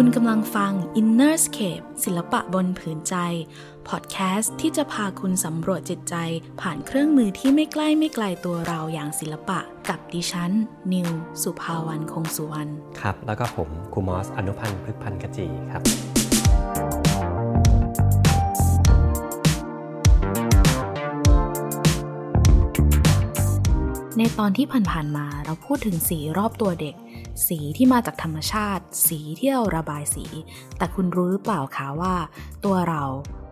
คุณกำลังฟัง Innerscape ศิลปะบนผืนใจ พอดแคสต์ที่จะพาคุณสำรวจจิตใจ ผ่านเครื่องมือที่ไม่ใกล้ไม่ไกลตัวเราอย่างศิลปะ กับดิฉัน นิว สุภาวันคงสุวรรณครับ แล้วก็ผมครูมอส อนุพันธ์พฤกพันธ์กจีครับในตอนที่ผ่านๆมาเราพูดถึงสีรอบตัวเด็ก สีที่มาจากธรรมชาติ สีที่เราระบายสี แต่คุณรู้หรือเปล่าคะว่า ตัวเรา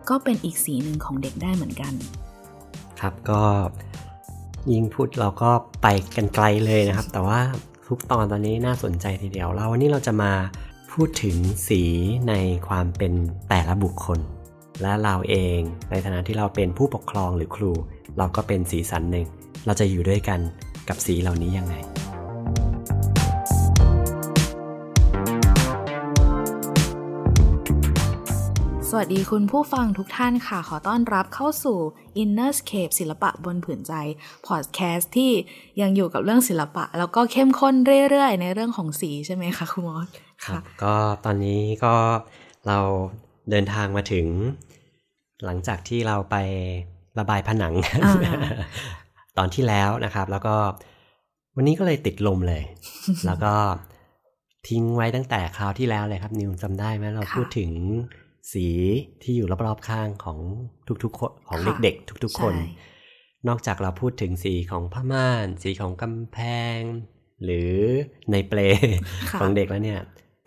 ก็เป็นอีกสีหนึ่งของเด็กได้เหมือนกัน ครับก็ยิ่งพูดเราก็ไปกันไกลเลยนะครับ แต่ว่าทุกตอนตอนนี้น่าสนใจทีเดียวเราวันนี้เราจะมาพูดถึงสีในความเป็นแต่ละบุคคล และเราเองในฐานะที่เราเป็นผู้ปกครองหรือครู เราก็เป็นสีสันหนึ่ง เราจะอยู่ด้วยกันกับสีเหล่านี้ยังไง วัสดีคุณผู้ฟังทุกท่านค่ะ ขอต้อนรับเข้าสู่ Innerscape ศิลปะบนผืนใจพอดแคสต์ที่ยังอยู่กับเรื่องศิลปะ แล้วก็เข้มข้นเรื่อยๆ ในเรื่องของสีใช่ไหมคะคุณมอสครับก็ตอนนี้ก็เราเดินทางมาถึง หลังจากที่เราไประบายผนังอ่าตอนที่แล้วนะครับ แล้วก็วันนี้ก็เลยติดลมเลย แล้วก็ทิ้งไว้ตั้งแต่คราวที่แล้วเลยครับ นิวจำได้ไหมเราค่ะพูดถึง สีที่อยู่รอบๆข้างของทุกๆคนของค่ะเด็กๆทุก ๆ คนใช่นอกจากเราพูดถึงสีของผ้าม่าน สีของกำแพง หรือในเปลค่ะของเด็กแล้วเนี่ย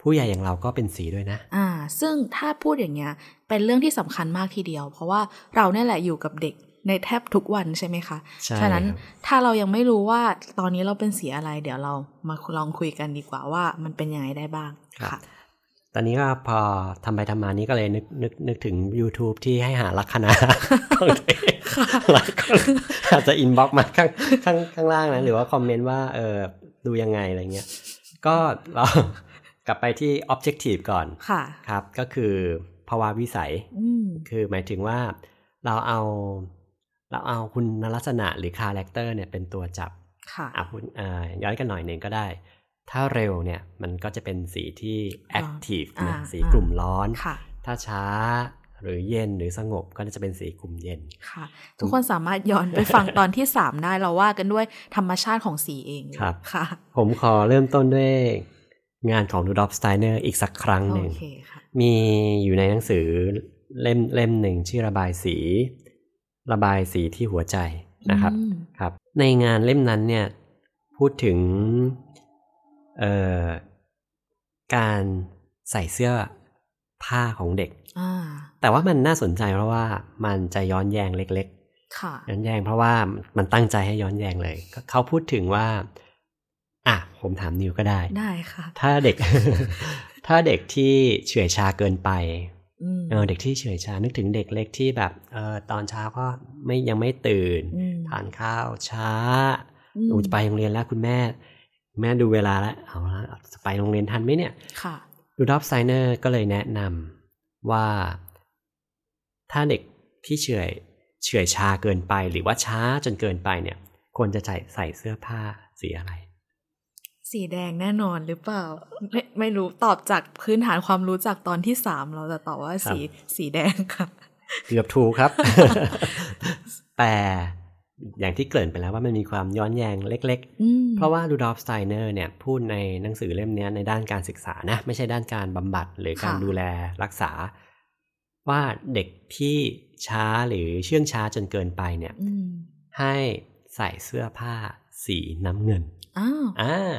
ผู้ใหญ่อย่างเราก็เป็นสีด้วยนะ อ่า ซึ่งถ้าพูดอย่างเงี้ย เป็นเรื่องที่สำคัญมากทีเดียว เพราะว่าเราเนี่ยแหละอยู่กับเด็กในแทบทุกวันใช่ไหมคะใช่ฉะนั้นครับถ้าเรายังไม่รู้ว่าตอนนี้เราเป็นสีอะไร เดี๋ยวเรามาลองคุยกันดีกว่าว่ามันเป็นยังไงได้บ้างครับค่ะ ตอนนี้ก็พอทำไปทำมานี้ก็เลยนึกนึกนึกถึง YouTube ที่ให้หาลัคนาของตัวเองแล้วก็อาจจะ inbox มาข้างข้างข้างล่างนะ หรือว่า comment ว่าเออดูยังไงอะไรเงี้ย ก็เรากลับไปที่ objective ก่อนค่ะครับ ก็คือภาวะวิสัยอืมคือหมายถึงว่าเราเอาเราเอาคุณลักษณะหรือ character เนี่ยเป็นตัวจับค่ะอะพูดเอ่อย้อนกันหน่อยหนึ่งก็ได้ ถ้าเร็วเนี่ยมันก็จะเป็นสีที่ active อ่านะสีอ่ากลุ่มร้อนค่ะถ้าช้าหรือเย็นหรือสงบก็จะเป็นสีกลุ่มเย็นค่ะ ทุกคนสามารถย้อนไปฟังตอนที่สามได้เราว่ากันด้วยธรรมชาติของสีเองครับค่ะ ผมขอเริ่มต้นด้วยงานของดูดอฟสไตเนอร์อีกสักครั้งโอหนึ่งเคค่ะมีอยู่ในหนังสือเล่มเล่มหนึ่งชื่อระบายสี ระบายสีที่หัวใจนะครับอืมครับ ในงานเล่มนั้นเนี่ยพูดถึง เอ่อการใส่เสื้อผ้าของเด็กอ่าแต่ว่ามันน่าสนใจเพราะว่ามันจะย้อนแยงเล็กค่ะๆย้อนแยงเพราะว่ามันตั้งใจให้ย้อนแยงเลย เขาพูดถึงว่า อะผมถามนิวก็ได้ได้ค่ะ ถ้าเด็ก ถ้าเด็กที่เฉื่อยชาเกินไปอืมเออเด็กที่เฉื่อยชา นึกถึงเด็กเล็กที่แบบเออตอนเช้าก็ไม่ยังไม่ตื่นอืมทานข้าวช้าอืมหนูจะไปโรงเรียนแล้วคุณแม่ แม่ดูเวลาแล้วเอาละจะไปโรงเรียนทันไหมเนี่ยค่ะรูดอล์ฟ สไตเนอร์ก็เลยแนะนำว่า ถ้าเด็กที่เฉื่อยเฉื่อยชาเกินไป หรือว่าช้าจนเกินไปเนี่ย ควรจะใส่ใส่เสื้อผ้าสีอะไร สีแดงแน่นอนหรือเปล่า ไม่ไม่รู้ตอบจากพื้นฐานความรู้จากตอนที่สามเราจะตอบว่าสีสีแดงค่ะเกือบถูกครับ แต่ อย่างที่เกริ่นไปแล้วว่ามันมีความย้อนแย้งเล็กอืมๆเพราะว่ารูดอล์ฟสไตเนอร์เนี่ยพูดในหนังสือเล่มเนี้ยในด้านการศึกษานะ ไม่ใช่ด้านการบำบัดหรือการค่ะดูแลรักษา ว่าเด็กที่ช้าหรือเชื่องช้าจนเกินไปเนี่ยอืมให้ใส่เสื้อผ้าสีน้ำเงิน อ้าวอ่า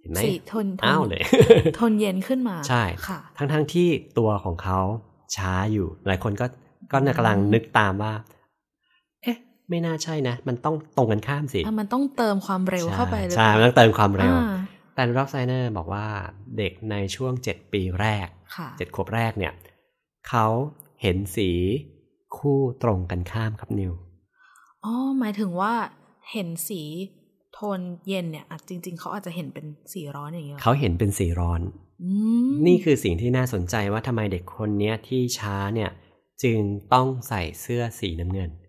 เห็นไหมสีทนทนอ้าวเลย ทนเย็นขึ้นมา ใช่ค่ะ ทั้งๆทที่ตัวของเขาช้าอยู่ หลายคนก็ก็กำลังนึกตามว่าเอ๊ะ ไม่น่าใช่นะ มันต้องตรงกันข้ามสิอะมันต้องเติมความเร็วเข้าไปหรือใช่เปมันล่าต้องเติมความเร็วอ่าแต่ร็อกไซเนอร์บอกว่าเด็กในช่วงเจ็ดปีแรกค่ะเจ็ดขวบแรกเนี่ยเขาเห็นสีคู่ตรงกันข้ามครับนิวอ๋อหมายถึงว่าเห็นสีโทนเย็นเนี่ยอะจริง ๆ เขาอาจจะเห็นเป็นสีร้อนอย่างเงี้ยหรอเขาเห็นเป็นสีร้อนอืมนี่คือสิ่งที่น่าสนใจว่าทำไมเด็กคนเนี้ยที่ช้าเนี่ย จึงต้องใส่เสื้อสีน้ำเงิน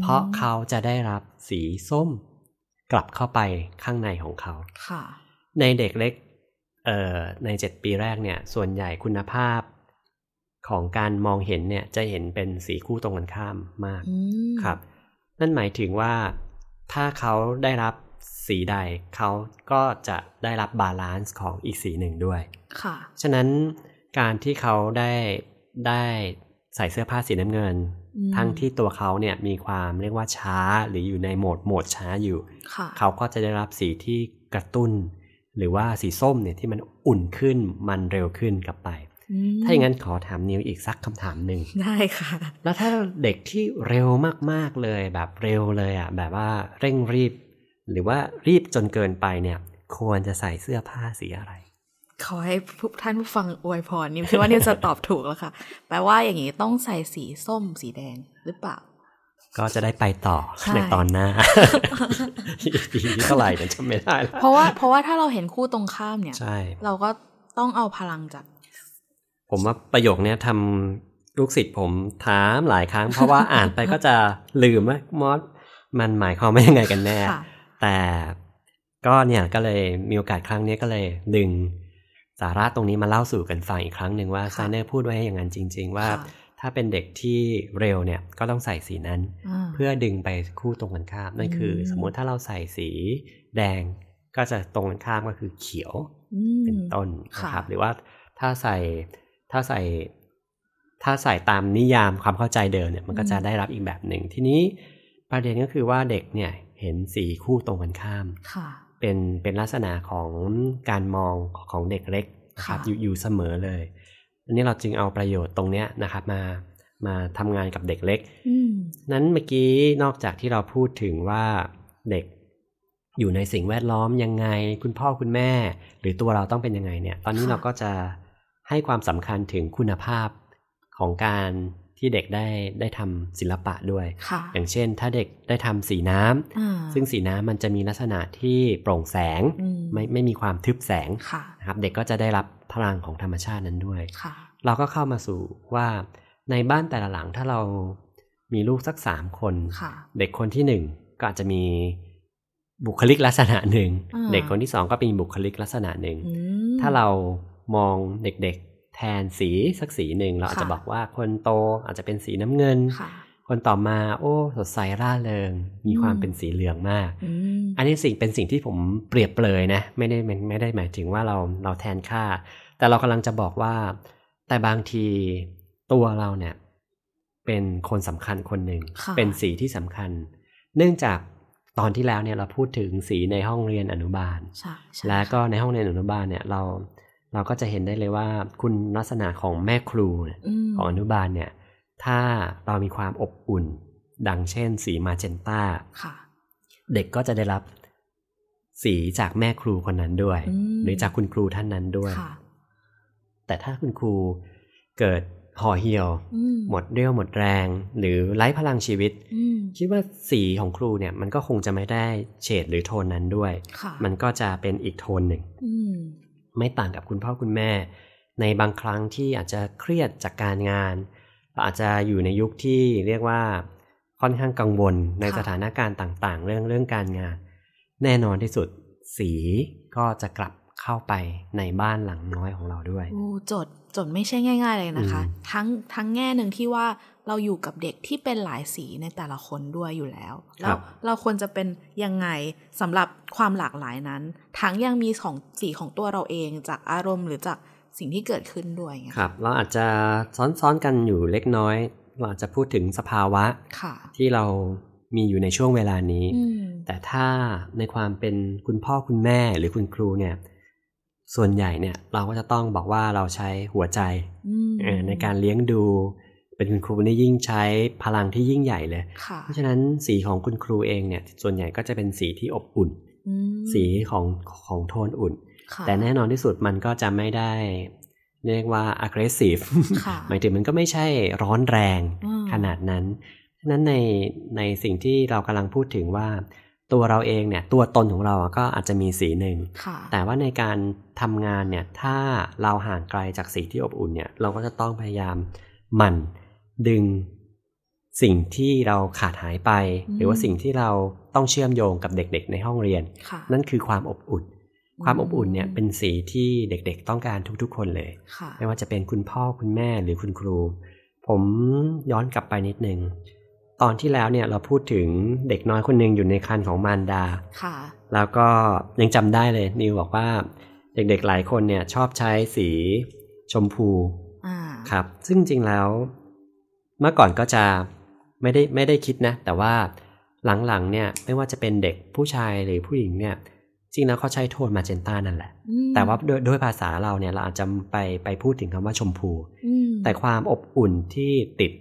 เพราะเขาจะได้รับสีส้ม กลับเข้าไปข้างในของเขาค่ะในเด็กเล็กเอ่อในเจ็ดปีแรกเนี่ย ส่วนใหญ่คุณภาพของการมองเห็นเนี่ยจะเห็นเป็นสีคู่ตรงกันข้ามมากอืมครับ นั่นหมายถึงว่าถ้าเขาได้รับสีใด เขาก็จะได้รับ balance ของอีกสีหนึ่งด้วย ค่ะ ฉะนั้นการที่เขาได้ได้ใส่เสื้อผ้าสีน้ำเงินอืม ทั้งที่ตัวเขาเนี่ยมีความเรียกว่าช้าหรืออยู่ในโหมดโหมดช้าอยู่ค่ะเขาก็จะได้รับสีที่กระตุ้น หรือว่าสีส้มเนี่ยที่มันอุ่นขึ้นมันเร็วขึ้นกลับไปอืมถ้าอย่างนั้นขอถามนิวอีกสักคำถามหนึ่งได้ค่ะ แล้วถ้าเด็กที่เร็วมากๆเลยแบบเร็วเลยอะแบบว่าเร่งรีบ หรือว่ารีบจนเกินไปเนี่ย ควรจะใส่เสื้อผ้าสีอะไร ขอให้ผู้ท่านผู้ฟังอวยพรนิวคิดว่านิวจะตอบถูกแล้วค่ะ แปลว่าอย่างนี้ต้องใส่สีส้มสีแดงหรือเปล่า ก็จะได้ไปต่อใช่ในตอนหน้าปีที่เท่าไหร่เนี่ยจำไม่ได้แล้วเพราะว่าเพราะว่าถ้าเราเห็นคู่ตรงข้ามเนี่ยใช่เราก็ต้องเอาพลังจาก ผมว่าประโยคเนี้ยทำลูกศิษย์ผมถามหลายครั้ง เพราะว่าอ่านไปก็จะลืมว่ามอสมันหมายความว่ายังไงกันแน่ค่ะแต่ก็เนี่ยก็เลยมีโอกาสครั้งนี้ก็เลยดึง สาระตรงนี้มาเล่าสู่กันฟังอีกครั้งหนึ่งว่าค่ะไซเนอร์พูดไว้อย่างนั้นจริง ๆ ว่าค่ะถ้าเป็นเด็กที่เร็วเนี่ยก็ต้องใส่สีนั้นอ่าเพื่อดึงไปคู่ตรงกันข้ามนั่นคืออมสมมุติถ้าเราใส่สีแดงก็จะตรงกันข้ามก็คือเขียวอืมเป็นต้นค่ะนะครับหรือว่าถ้าใส่ถ้าใส่ ถ้าใส่ตามนิยามความเข้าใจเดิมเนี่ยมันก็จะได้รับอีกแบบหนึ่งทีนี้ประเด็นก็คือว่าเด็กเนี่ยเห็นสีคู่ตรงกันข้ามค่ะ เป็นเป็นลักษณะของการมองของเด็กเล็กนะครับค่ะอยู่อยู่เสมอเลยอันนี้เราจึงเอาประโยชน์ตรงเนี้ยนะครับมามาทำงานกับเด็กเล็กอืมนั้นเมื่อกี้นอกจากที่เราพูดถึงว่าเด็กอยู่ในสิ่งแวดล้อมยังไง คุณพ่อคุณแม่ หรือตัวเราต้องเป็นยังไงเนี่ย ตอนนี้ค่ะเราก็จะให้ความสำคัญถึงคุณภาพของการ ที่เด็กได้ได้ทำศิลปะด้วยค่ะอย่างเช่น ถ้าเด็กได้ทำสีน้ำอ่าซึ่งสีน้ำมันจะมีลักษณะที่โปร่งแสงอืมไม่ไม่มีความทึบแสงค่ะนะครับ เด็กก็จะได้รับพลังของธรรมชาตินั้นด้วยค่ะเราก็เข้ามาสู่ว่าในบ้านแต่ละหลังถ้าเรามีลูกสักสามคนค่ะเด็กคนที่หนึ่งก็อาจจะมีบุคลิกลักษณะหนึ่งอ่าเด็กคนที่สองก็เป็นบุคลิกลักษณะหนึ่งอืมถ้าเรามองเด็กๆแทนสีสักสีหนึ่งเราอาจจะค่ะบอกว่าคนโตอาจจะเป็นสีน้ำเงินค่ะคนต่อมา โอ้ สดใสร่าเริง มีความอืมเป็นสีเหลืองมากอืมอันนี้สิ่งเป็นสิ่งที่ผมเปรียบเปรยนะ ไม่ได้ไม่ไม่ได้หมายถึงว่าเราเราแทนค่า แต่เรากำลังจะบอกว่า แต่บางทีตัวเราเนี่ย เป็นคนสำคัญคนหนึ่งค่ะเป็นสีที่สำคัญ เนื่องจากตอนที่แล้วเนี่ยเราพูดถึงสีในห้องเรียนอนุบาลใช่ใช่และก็ในห้องเรียนอนุบาลเนี่ยเรา เราก็จะเห็นได้เลยว่า คุณลักษณะของแม่ครูเนี่ยอืมของอนุบาลเนี่ย ถ้าเรามีความอบอุ่น ดังเช่น สีมาเจนต้าค่ะเด็กก็จะได้รับสีจากแม่ครูคนนั้นด้วยอืมหรือจากคุณครูท่านนั้นด้วยค่ะแต่ถ้าคุณครูเกิดห่อเหี่ยวอืมหมดเรี่ยวหมดแรง หรือไร้พลังชีวิตอืมคิดว่าสีของครูเนี่ยมันก็คงจะไม่ได้เฉดหรือโทนนั้นด้วยค่ะมันก็จะเป็นอีกโทนหนึ่งอืม ไม่ต่างกับคุณพ่อคุณแม่ ในบางครั้งที่อาจจะเครียดจากการงานเราอาจจะอยู่ในยุคที่เรียกว่าค่อนข้างกังวลในค่ะสถานการณ์ต่าง ๆ เรื่องเรื่องการงาน แน่นอนที่สุดสีก็จะกลับเข้าไปในบ้านหลังน้อยของเราด้วยโอ้จดจดไม่ใช่ง่าย ๆ เลยนะคะอืมทั้งทั้งแง่หนึ่งที่ว่า เราอยู่กับเด็กที่เป็นหลายสีในแต่ละคนด้วยอยู่แล้วแล้วเราควรจะเป็นยังไงสำหรับความหลากหลายนั้น ทั้งยังมีของสีของตัวเราเองจากอารมณ์หรือจากสิ่งที่เกิดขึ้นด้วยไงครับ เราอาจจะซ้อนๆกันอยู่เล็กน้อย เราอาจจะพูดถึงสภาวะค่ะที่เรามีอยู่ในช่วงเวลานี้อืมแต่ถ้าในความเป็นคุณพ่อคุณแม่หรือคุณครูเนี่ยส่วนใหญ่เนี่ยเราก็จะต้องบอกว่าเราใช้หัวใจอืมเอ่อในการเลี้ยงดู เป็นคุณครูนี่ยิ่งใช้พลังที่ยิ่งใหญ่เลยค่ะเพราะฉะนั้นสีของคุณครูเองเนี่ยส่วนใหญ่ก็จะเป็นสีที่อบอุ่นอืมสีของของโทนอุ่นค่ะแต่แน่นอนที่สุดมันก็จะไม่ได้ เรียกว่า aggressive ค่ะหมายถึงมันก็ไม่ใช่ร้อนแรงอืมขนาดนั้นฉะนั้นในในสิ่งที่เรากำลังพูดถึงว่าตัวเราเองเนี่ยตัวตนของเราก็อาจจะมีสีหนึ่งค่ะแต่ว่าในการทำงานเนี่ยถ้าเราห่างไกลจากสีที่อบอุ่นเนี่ยเราก็จะต้องพยายามหมั่น ดึงสิ่งที่เราขาดหายไปอืมหรือว่าสิ่งที่เราต้องเชื่อมโยงกับเด็กๆ ในห้องเรียนค่ะนั่นคือความอบอุ่น ความอบอุ่นเนี่ยเป็นสีที่เด็กๆ ต้องการทุกๆ คนเลยค่ะไม่ว่าจะเป็นคุณพ่อคุณแม่หรือคุณครู ผมย้อนกลับไปนิดนึงตอนที่แล้วเนี่ยเราพูดถึงเด็กน้อยคนหนึ่งอยู่ในคันของมารดาค่ะ แล้วก็ยังจำได้เลยนิวบอกว่าเด็กๆหลายคนเนี่ยชอบใช้สีชมพูอ่าครับ ซึ่งจริงๆแล้ว เมื่อก่อนก็จะไม่ได้ไม่ได้คิดนะ แต่ว่าหลังๆเนี่ยไม่ว่าจะเป็นเด็กผู้ชายหรือผู้หญิงเนี่ยจริงแล้วเขาใช้โทนมาเจนต้านั่นแหละอืมแต่ว่าด้วยด้วยภาษาเราเนี่ยเราอาจจะไปไปพูดถึงคำว่าชมพูอืมแต่ความอบอุ่นที่ติด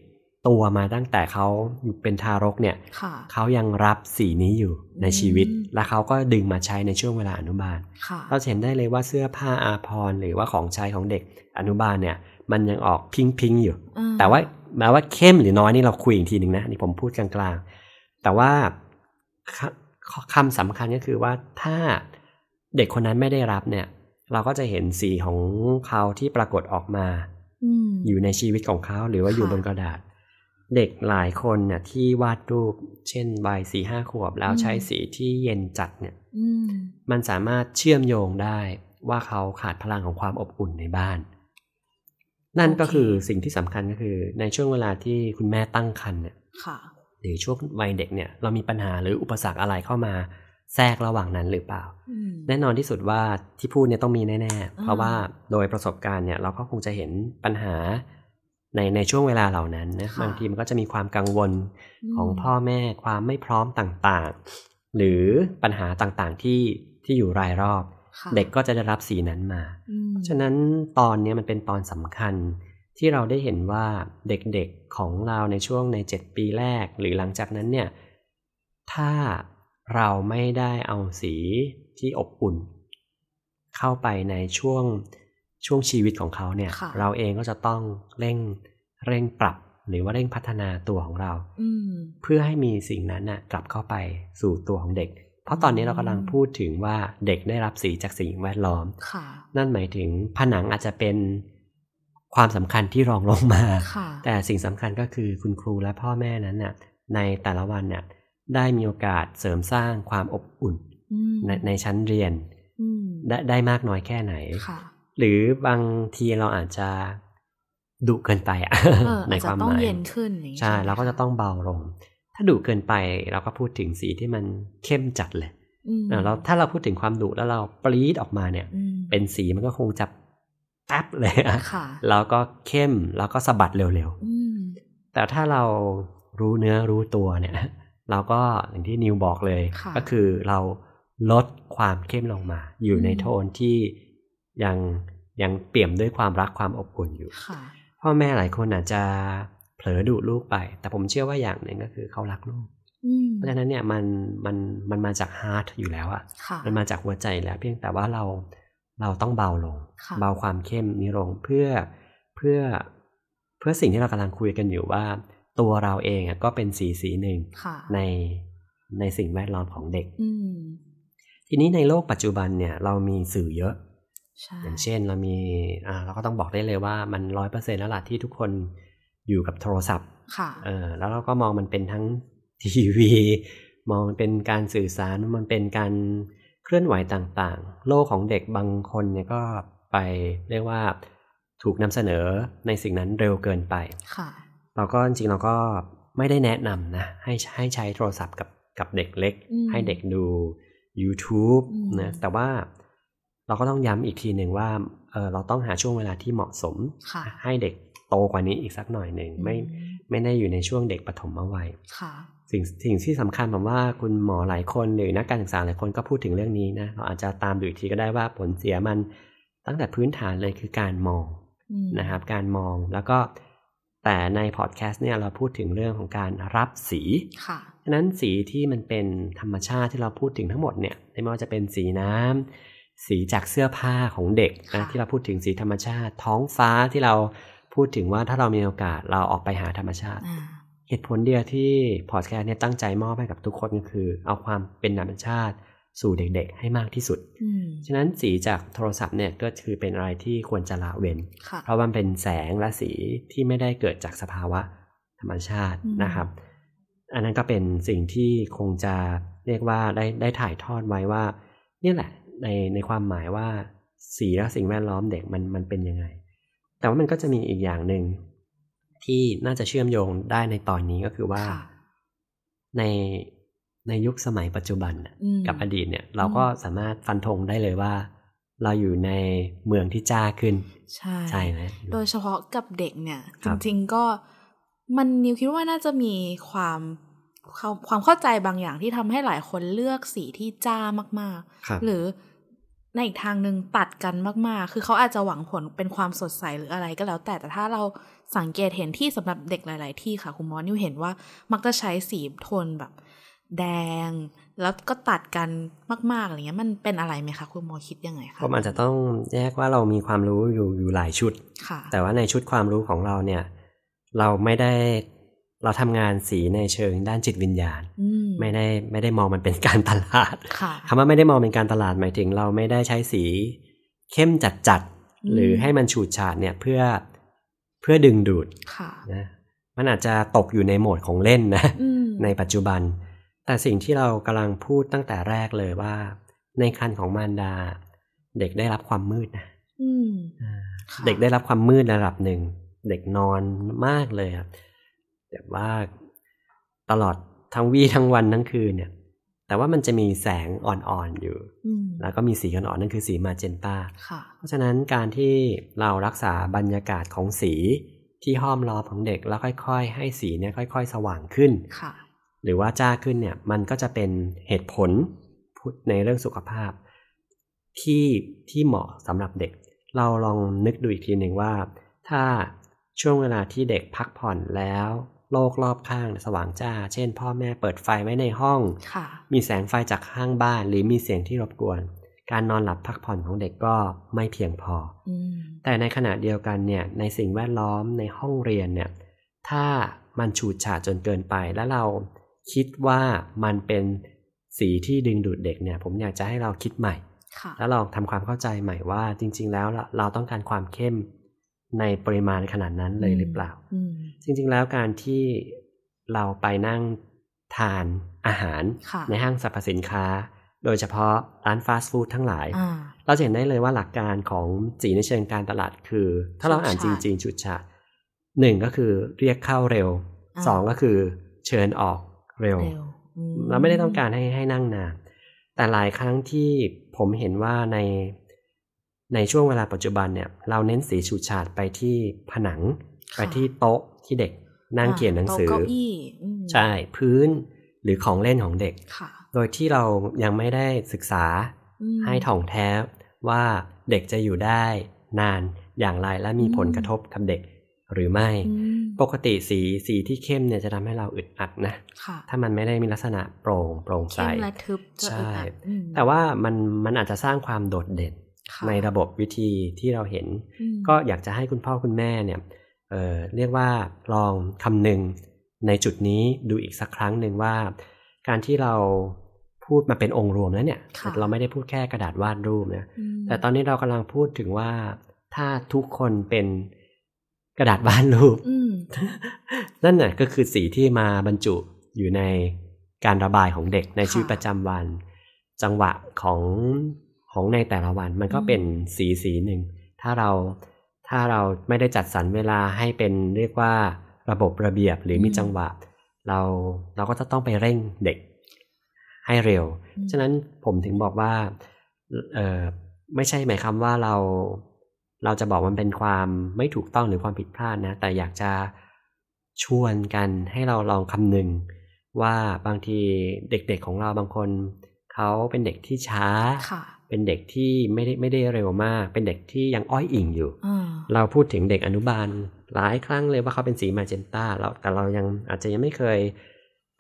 ตัวมาตั้งแต่เขาอยู่เป็นทารกเนี่ยค่ะเขายังรับสีนี้อยู่ในชีวิตอืมและเขาก็ดึงมาใช้ในช่วงเวลาอนุบาลค่ะเราจะเห็นได้เลยว่าเสื้อผ้าอาภรณ์หรือว่าของใช้ของเด็กอนุบาลเนี่ย มันยังออกพิงพิงๆอยู่อ่แต่ว่า แม้ว่าเข้มหรือน้อยนี่เราคุยอีกทีหนึ่งนะอันนี่ผมพูดกลางๆ แต่ว่าคคำสำคัญก็คือว่าถ้าเด็กคนนั้นไม่ได้รับเนี่ย เราก็จะเห็นสีของเขาที่ปรากฏออกมาอืมอยู่ในชีวิตของเขาหรือว่าอยู่ค่ะบนกระดาษ เด็กหลายคนเนี่ยที่วาดรูป เช่นวัยสี่ห้าขวบ แล้วใช้สีที่เย็นจัดเนี่ยอืมมันสามารถเชื่อมโยงได้ว่าเขาขาดพลังของความอบอุ่นในบ้าน นั่นก็คือสิ่งที่สำคัญก็คือ ในช่วงเวลาที่คุณแม่ตั้งครรภ์เนี่ยค่ะหรือช่วงวัยเด็กเนี่ยเรามีปัญหาหรืออุปสรรคอะไรเข้ามาแทรกระหว่างนั้นหรือเปล่าอืมแน่นอนที่สุดว่าที่พูดเนี่ยต้องมีแน่ๆ เพราะว่าโดยประสบการณ์เนี่ยเราก็คงจะเห็นปัญหาในในช่วงเวลาเหล่านั้นนะค่ะบางทีมันก็จะมีความกังวลมของพ่อแม่ความไม่พร้อมต่างๆ หรือปัญหาต่างๆที่ที่อยู่รายรอบค่ะ เด็กก็จะได้รับสีนั้นมาอืมฉะนั้นตอนเนี้ยมันเป็นตอนสำคัญที่เราได้เห็นว่าเด็กๆของเราในช่วงใน 7 ปีแรก หรือหลังจากนั้นเนี่ย ถ้าเราไม่ได้เอาสีที่อบอุ่น เข้าไปในช่วงช่วงชีวิตของเขาเนี่ยค่ะเราเองก็จะต้องเร่งเร่งปรับหรือว่าเร่งพัฒนาตัวของเราอืมเพื่อให้มีสิ่งนั้นน่ะกลับเข้าไปสู่ตัวของเด็กเพ ราะตอนนี้เรากำลังพูดถึงว่าเด็กได้รับสีจากสิ่งแวดล้อมค่ะนั่นหมายถึงผนังอาจจะเป็นความสำคัญที่รองลงมาค่ะแต่สิ่งสำคัญก็คือคุณครูและพ่อแม่นั้นน่ะในแต่ละวันเนี่ยได้มีโอกาสเสริมสร้างความอบอุ่นอืมในในชั้นเรียนอืมได้ได้มากน้อยแค่ไหนค่ะหรือบางทีเราอาจจะดุเกินไปอะเออในอาจคจะวามต้อหงมายเย็นขึ้นอย่างนี้ใช่ไหมเราก็จะคต้องเบาลง ถ้าดุเกินไปเราก็พูดถึงสีที่มันเข้มจัดเลยอืมเออเราถ้าเราพูดถึงความดุแล้วเราปรี๊ดออกมาเนี่ยอืมเป็นสีมันก็คงจะแป๊บเลยอะค่ะแล้วก็เข้มแล้วก็สะบัดเร็วอืมๆแต่ถ้าเรารู้เนื้อรู้ตัวเนี่ย เราก็อย่างที่นิวบอกเลยค่ะก็คือเราลดความเข้มลงมา อยู่ในอืมโทนที่ยังยังเปี่ยมด้วยความรักความอบอุ่นอยู่ค่ะพ่อแม่หลายคนอาจจะ เผลอดุลูกไป แต่ผมเชื่อว่าอย่างหนึ่งก็คือเขารักลูกอืมเพราะฉะนั้นเนี่ยมันมันมันมาจากฮาร์ทอยู่แล้วอะค่ะมันมาจากหัวใจแล้ว เพียงแต่ว่าเราเราต้องเบาลงค่ะเบาความเข้มนี้ลงเพื่อเพื่อเพื่อสิ่งที่เรากำลังคุยกันอยู่ว่า ตัวเราเองอะก็เป็นสีสีหนึ่งค่ะในในสิ่งแวดล้อมของเด็กอืมทีนี้ในโลกปัจจุบันเนี่ยเรามีสื่อเยอะใช่อย่างเช่นเรามีอ่าเราก็ต้องบอกได้เลยว่ามันร้อยเปอร์เซ็นแล้วล่ะที่ทุกคน อยู่กับโทรศัพท์ค่ะเออแล้วเราก็มองมันเป็นทั้งทีวี มองมันเป็นการสื่อสารมันเป็นการเคลื่อนไหวต่างๆ โลกของเด็กบางคนเนี่ยก็ไปเรียกว่าถูกนำเสนอในสิ่งนั้นเร็วเกินไปค่ะเราก็จริงๆเราก็ไม่ได้แนะนำนะให้ให้ใช้โทรศัพท์กับกับเด็กเล็กอืมให้เด็กดู YouTube อืมนะแต่ว่าเราก็ต้องย้ำอีกทีหนึ่งว่าเออเราต้องหาช่วงเวลาที่เหมาะสมค่ะให้เด็ก โตกว่านี้อีกสักหน่อยหนึ่งไม่อืไม่ได้อยู่ในช่วงเด็กปฐมวัยค่ะสิ่งสิ่งที่สำคัญผมว่าคุณหมอหลายคนหรือนักการศึกษาหลายคนก็พูดถึงเรื่องนี้นะเราอาจจะตามดูอีกทีก็ได้ว่าผลเสียมันตั้งแต่พื้นฐานเลยคือการมองอืมนะครับการมองแล้วก็แต่ในพอดแคสต์เนี่ยเราพูดถึงเรื่องของการรับสีค่ะฉะนั้นสีที่มันเป็นธรรมชาติที่เราพูดถึงทั้งหมดเนี่ยไม่ว่าจะเป็นสีน้ำสีจากเสื้อผ้าของเด็กนะค่ะที่เราพูดถึงสีธรรมชาติ ท้องฟ้าที่เรา พูดถึงว่าถ้าเรามีโอกาสเราออกไปหาธรรมชาติอ่าเหตุผลเดียวที่พอดแคสต์เนี่ยตั้งใจมอบให้กับทุกคนก็คือ เอาความเป็นธรรมชาติสู่เด็กๆ ให้มากที่สุดอืมฉะนั้นสีจากโทรศัพท์เนี่ยก็คือเป็นอะไรที่ควรจะละเว้นค่ะเพราะมันเป็นแสงและสีที่ไม่ได้เกิดจากสภาวะธรรมชาติอืมนะครับ อันนั้นก็เป็นสิ่งที่คงจะเรียกว่าได้ได้ถ่ายทอดไว้ว่า เนี่ยแหละในในความหมายว่าสีและสิ่งแวดล้อมเด็กมันมันเป็นยังไง แต่ว่ามันก็จะมีอีกอย่างหนึ่งที่น่าจะเชื่อมโยงได้ในตอนนี้ก็คือว่าค่ะในในยุคสมัยปัจจุบันน่ะอืมกับอดีตเนี่ย เราก็สามารถฟันธงได้เลยว่า เราอยู่ในเมืองที่จ้าขึ้น ใช่ใช่ไหมโดยเฉพาะกับเด็กเนี่ยคจรับริงๆก็มันนิวคิดว่าน่าจะมีความความความเข้าใจบางอย่างที่ทำให้หลายคนเลือกสีที่จ้ามากครับๆหรือ ในอีกทางหนึ่งตัดกันมากๆ คือเขาอาจจะหวังผลเป็นความสดใสหรืออะไรก็แล้ว แต่แต่ถ้าเราสังเกตเห็นที่สำหรับเด็กหลาย ๆ ที่ค่ะคุณหมอนิวเห็นว่ามักจะใช้สีโทนแบบ แดง แล้วก็ตัดกันมากๆอะไรเงี้ยมันเป็นอะไรไหมคะคุณหมอคิดยังไงคะผมอาจจะต้องแยกว่าเรามีความรู้อยู่อยู่หลายชุดค่ะแต่ว่าในชุดความรู้ของเราเนี่ย เราไม่ได้ เราทำงานสีในเชิงด้านจิตวิญญาณอืมไม่ได้ไม่ได้มองมันเป็นการตลาดค่ะคำว่าไม่ได้มองเป็นการตลาดหมายถึง เราไม่ได้ใช้สี เข้มจัดจัดๆอืมหรือให้มันฉูดฉาดเนี่ยเพื่อเพื่อดึงดูดค่ะนะมันอาจจะตกอยู่ในโหมดของเล่นนะอืมในปัจจุบัน แต่สิ่งที่เรากำลังพูดตั้งแต่แรกเลยว่า ในคันของมารดา เด็กได้รับความมืดนะอืมอ่าค่ะเด็กได้รับความมืดระดับหนึ่ง เด็กนอนมากเลยครับ แบบว่าตลอดทั้งวี่ทั้งวันทั้งคืนเนี่ย แต่ว่ามันจะมีแสงอ่อนๆอยู่อืมแล้วก็มีสีอ่อนๆนั่นคือสีมาเจนตาค่ะเพราะฉะนั้นการที่เรารักษาบรรยากาศของสีที่ห้อมล้อมของเด็กแล้วค่อยๆ ให้สีเนี่ยค่อย ๆ สว่างขึ้นค่ะหรือว่าจ้าขึ้นเนี่ย มันก็จะเป็นเหตุผลพูดในเรื่องสุขภาพ ที่ที่เหมาะสำหรับเด็ก เราลองนึกดูอีกทีหนึ่งว่า ถ้าช่วงเวลาที่เด็กพักผ่อนแล้ว โลกรอบข้างสว่างจ้า เช่น พ่อแม่เปิดไฟไว้ในห้องค่ะมีแสงไฟจากข้างบ้าน หรือมีเสียงที่รบกวน การนอนหลับพักผ่อนของเด็กก็ไม่เพียงพออืมแต่ในขณะเดียวกันเนี่ยในสิ่งแวดล้อมในห้องเรียนเนี่ยถ้ามันฉูดฉาดจนเกินไปแล้วเราคิดว่ามันเป็นสีที่ดึงดูดเด็กเนี่ย ผมอยากจะให้เราคิดใหม่ค่ะแล้วลองทำความเข้าใจใหม่ว่าจริง ๆ แล้วเราเราต้องการความเข้ม ในปริมาณขนาดนั้นเลยหรือเปล่าอืมจริง ๆ แล้วการที่เราไปนั่งทานอาหารค่ะในห้างสรรพสินค้า โดยเฉพาะร้านฟาสต์ฟู้ดทั้งหลายอ่าเราจะเห็นได้เลยว่าหลักการของสีในเชิงการตลาดคือ ถ้าเราอ่านจฉุดฉาดริงๆฉุดฉาดหนึ่งก็คือเรียกเข้าเร็วอ่าสองก็คือเชิญออกเร็วเร็วอืเราไม่ได้ต้องการให้ให้นั่งนานแต่หลายครั้งที่ผมเห็นว่าใน ในช่วงเวลาปัจจุบันเนี่ยเราเน้นสีฉูดฉาดไปที่ผนังค่ะไปที่โต๊ะที่เด็กนั่งอ่าเขียนหนังสือโต๊ะเก้าอี้อืมใช่พื้นหรือของเล่นของเด็กค่ะโดยที่เรายังไม่ได้ศึกษาอืมให้ถ่องแท้ว่าเด็กจะอยู่ได้นานอย่างไรและมีอืมผลกระทบกับเด็กหรือไม่อืมปกติสีสีที่เข้มเนี่ยจะทำให้เราอึดอัดนะค่ะถ้ามันไม่ได้มีลักษณะโปร่งโปร่งใสเข้มและทึบจะใช่อึดอัดอืมแต่ว่ามันมันอาจจะสร้างความโดดเด่นค่ะ ในระบบวิธีที่เราเห็นอืมก็อยากจะให้คุณพ่อคุณแม่เนี่ยเอ่อเรียกว่าลองคำนึงในจุดนี้ดูอีกสักครั้งหนึ่งว่า การที่เราพูดมาเป็นองค์รวมแล้วเนี่ยค่ะเราไม่ได้พูดแค่กระดาษวาดรูปนะอืมแต่ตอนนี้เรากำลังพูดถึงว่าถ้าทุกคนเป็นกระดาษวาดรูปอืมนั่นน่ะก็คือสีที่มาบรรจุอยู่ในการระบายของเด็กในค่ะชีวิตประจำวัน จังหวะของ ของในแต่ละวันมันก็อืมเป็นสีสีหนึ่ง ถ้าเราถ้าเราไม่ได้จัดสรรเวลาให้เป็นเรียกว่าระบบระเบียบหรือมีจังหวะ เราเราก็จะต้องไปเร่งเด็ก ให้เร็วอืมฉะนั้นผมถึงบอกว่าเออไม่ใช่หมายความว่าเราเราจะบอกมันเป็นความไม่ถูกต้องหรือความผิดพลาดนะ แต่อยากจะชวนกันให้เราลองคำนึง ว่าบางทีเด็กๆของเราบางคน เขาเป็นเด็กที่ช้าค่ะ เป็นเด็กที่ไม่ได้ไม่ได้เร็วมาก เป็นเด็กที่ยังอ้อยอิงอยู่อ่าเราพูดถึงเด็กอนุบาลหลายครั้งเลยว่าเขาเป็นสีมาเจนตาเราแต่เรายังอาจจะยังไม่เคย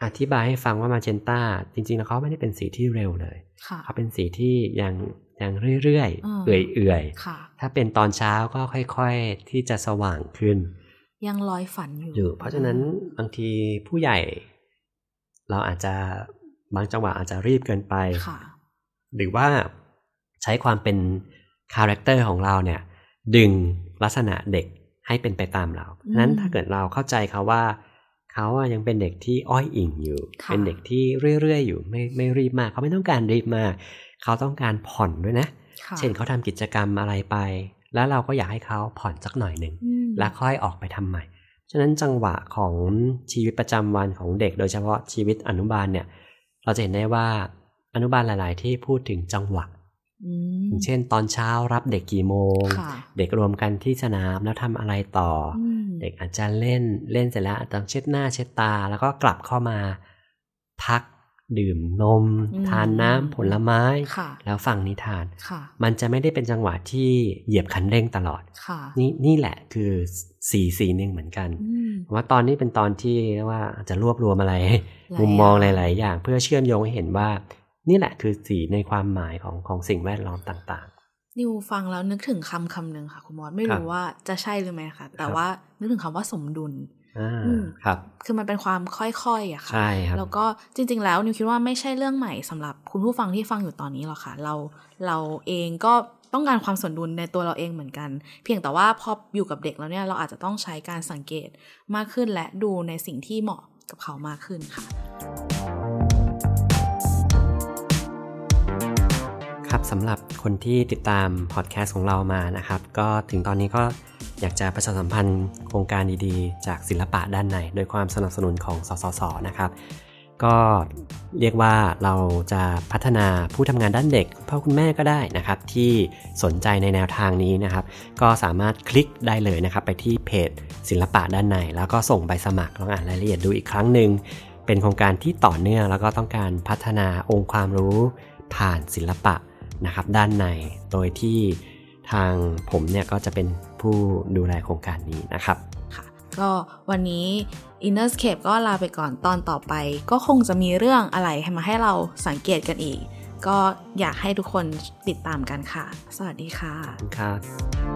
อธิบายให้ฟังว่ามาเจนตาจริงๆแล้วเขาไม่ได้เป็นสีที่เร็วเลยค่ะเขาเป็นสีที่ยังยังเรื่อยอ่าๆเอื่อยค่ะๆถ้าเป็นตอนเช้าก็ค่อยๆ ที่จะสว่างขึ้น ยังลอยฝันอยู่อยู่ เพราะฉะนั้นบางทีผู้ใหญ่ เราอาจจะบางจังหวะอาจจะรีบเกินไปค่ะหรือว่า ใช้ความเป็น character ของเราเนี่ย ดึงลักษณะเด็กให้เป็นไปตามเราอืมนั้นถ้าเกิดเราเข้าใจเขาว่าเขาอะยังเป็นเด็กที่อ้อยอิ่งอยู่ค่ะเป็นเด็กที่เรื่อยๆอยู่ไม่ไม่รีบมาก เขาไม่ต้องการรีบมาก เขาต้องการผ่อนด้วยนะค่ะเช่นเขาทำกิจกรรมอะไรไป แล้วเราก็อยากให้เขาผ่อนสักหน่อยหนึ่งอืมแล้วค่อยออกไปทำใหม่ ฉะนั้นจังหวะของชีวิตประจำวันของเด็ก โดยเฉพาะชีวิตอนุบาลเนี่ย เราจะเห็นได้ว่าอนุบาลหลาย ๆ ที่พูดถึงจังหวะอืมอย่าง เช่น ตอนเช้ารับเด็กกี่โมงค่ะเด็กรวมกันที่สนามแล้วทำอะไรต่อออืมเด็กอาจจะเล่นเล่นเสร็จแล้วอาจจะเช็ดหน้าเช็ดตา แล้วก็กลับเข้ามา พักดื่มนม ทานน้ำผลไม้ค่ะแล้วฟังนิทานค่ะมันจะไม่ได้เป็นจังหวะที่เหยียบคันเร่งตลอดค่ะนี่นี่แหละคือสีสีหนึ่งเหมือนกันอืมผมว่าตอนนี้เป็นตอนที่เรียกว่าอาจจะรวบรวมอะไรหลายมุมมองอย่างหลาย ๆ อย่าง เพื่อเชื่อมโยงให้เห็นว่า นี่แหละคือสีในความหมายของของสิ่งแวดล้อมต่างนิวฟังแล้วนึกถึงคำคำหนึ่งค่ะคุณมอสไม่ครัรู้บว่าจะใช่หรือไม่ค่ะ แต่ครับว่านึกถึงคำว่าสมดุลๆอ่าอืมครับ คือมันเป็นความค่อยๆอะค่ะใช่ครับแล้วก็จริง ๆ แล้วนิวคิดว่าไม่ใช่เรื่องใหม่สำหรับคุณผู้ฟังที่ฟังอยู่ตอนนี้หรอกค่ะ เราเราเองก็ต้องการความสมดุลในตัวเราเองเหมือนกัน เพียงแต่ว่าพออยู่กับเด็กแล้วเนี่ยเราอาจจะต้องใช้การสังเกตมากขึ้นและดูในสิ่งที่เหมาะกับเขามากขึ้นค่ะ ครับสำหรับคนที่ติดตามพอดแคสต์ของเรามานะครับ ก็ถึงตอนนี้ก็อยากจะประชาสัมพันธ์โครงการดีๆ จากศิลปะด้านในโดยความสนับสนุนของสสสนะครับ ก็เรียกว่าเราจะพัฒนาผู้ทำงานด้านเด็กพ่อคุณแม่ก็ได้นะครับ ที่สนใจในแนวทางนี้นะครับ ก็สามารถคลิกได้เลยนะครับ ไปที่เพจศิลปะด้านใน แล้วก็ส่งใบสมัครลองอ่านรายละเอียดดูอีกครั้งหนึ่งเป็นโครงการที่ต่อเนื่องแล้วก็ต้องการพัฒนาองค์ความรู้ผ่านศิลปะ นะครับด้านใน โดยที่ทางผมเนี่ยก็จะเป็นผู้ดูแลโครงการนี้นะครับค่ะก็วันนี้ Innerscape ก็ลาไปก่อนตอนต่อไป ก็คงจะมีเรื่องอะไรให้มาให้เราสังเกตกันอีก ก็อยากให้ทุกคนติดตามกันค่ะ สวัสดีค่ะขอบคุณครับ